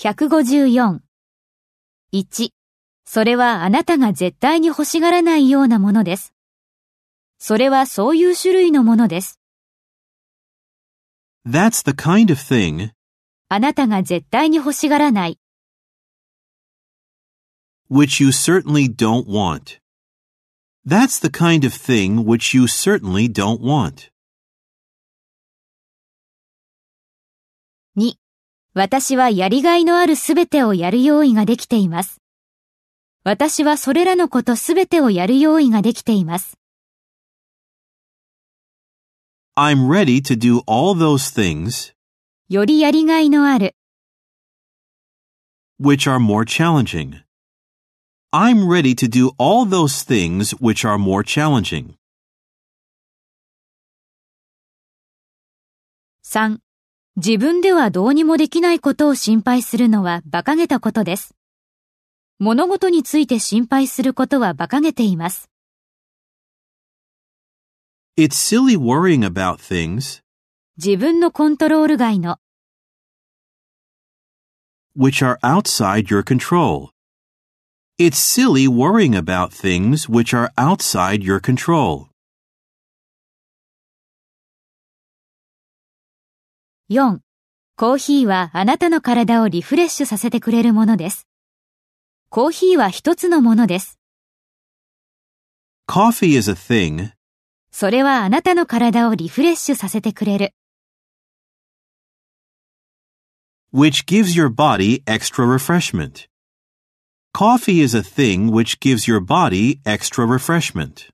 154。1. それはあなたが絶対に欲しがらないようなものです。それはそういう種類のものです。That's the kind of thing あなたが絶対に欲しがらない。which you certainly don't want. That's the kind of thing which you certainly don't want. 2. 私はやりがいのあるすべてをやる用意ができています。私はそれらのことすべてをやる用意ができています。I'm ready to do all those things よりやりがいのある。which are more challenging. I'm ready to do all those things which are more challenging. 3. 自分ではどうにもできないことを心配するのは馬鹿げたことです。物事について心配することは馬鹿げています。It's silly worrying about things 自分のコントロール外の which are outside your control. It's silly worrying about things which are outside your control. 4. コーヒーはあなたの体をリフレッシュさせてくれるものです。コーヒーは一つのものです。Coffee is a thing それはあなたの体をリフレッシュさせてくれる。which gives your body extra refreshment. Coffee is a thing which gives your body extra refreshment.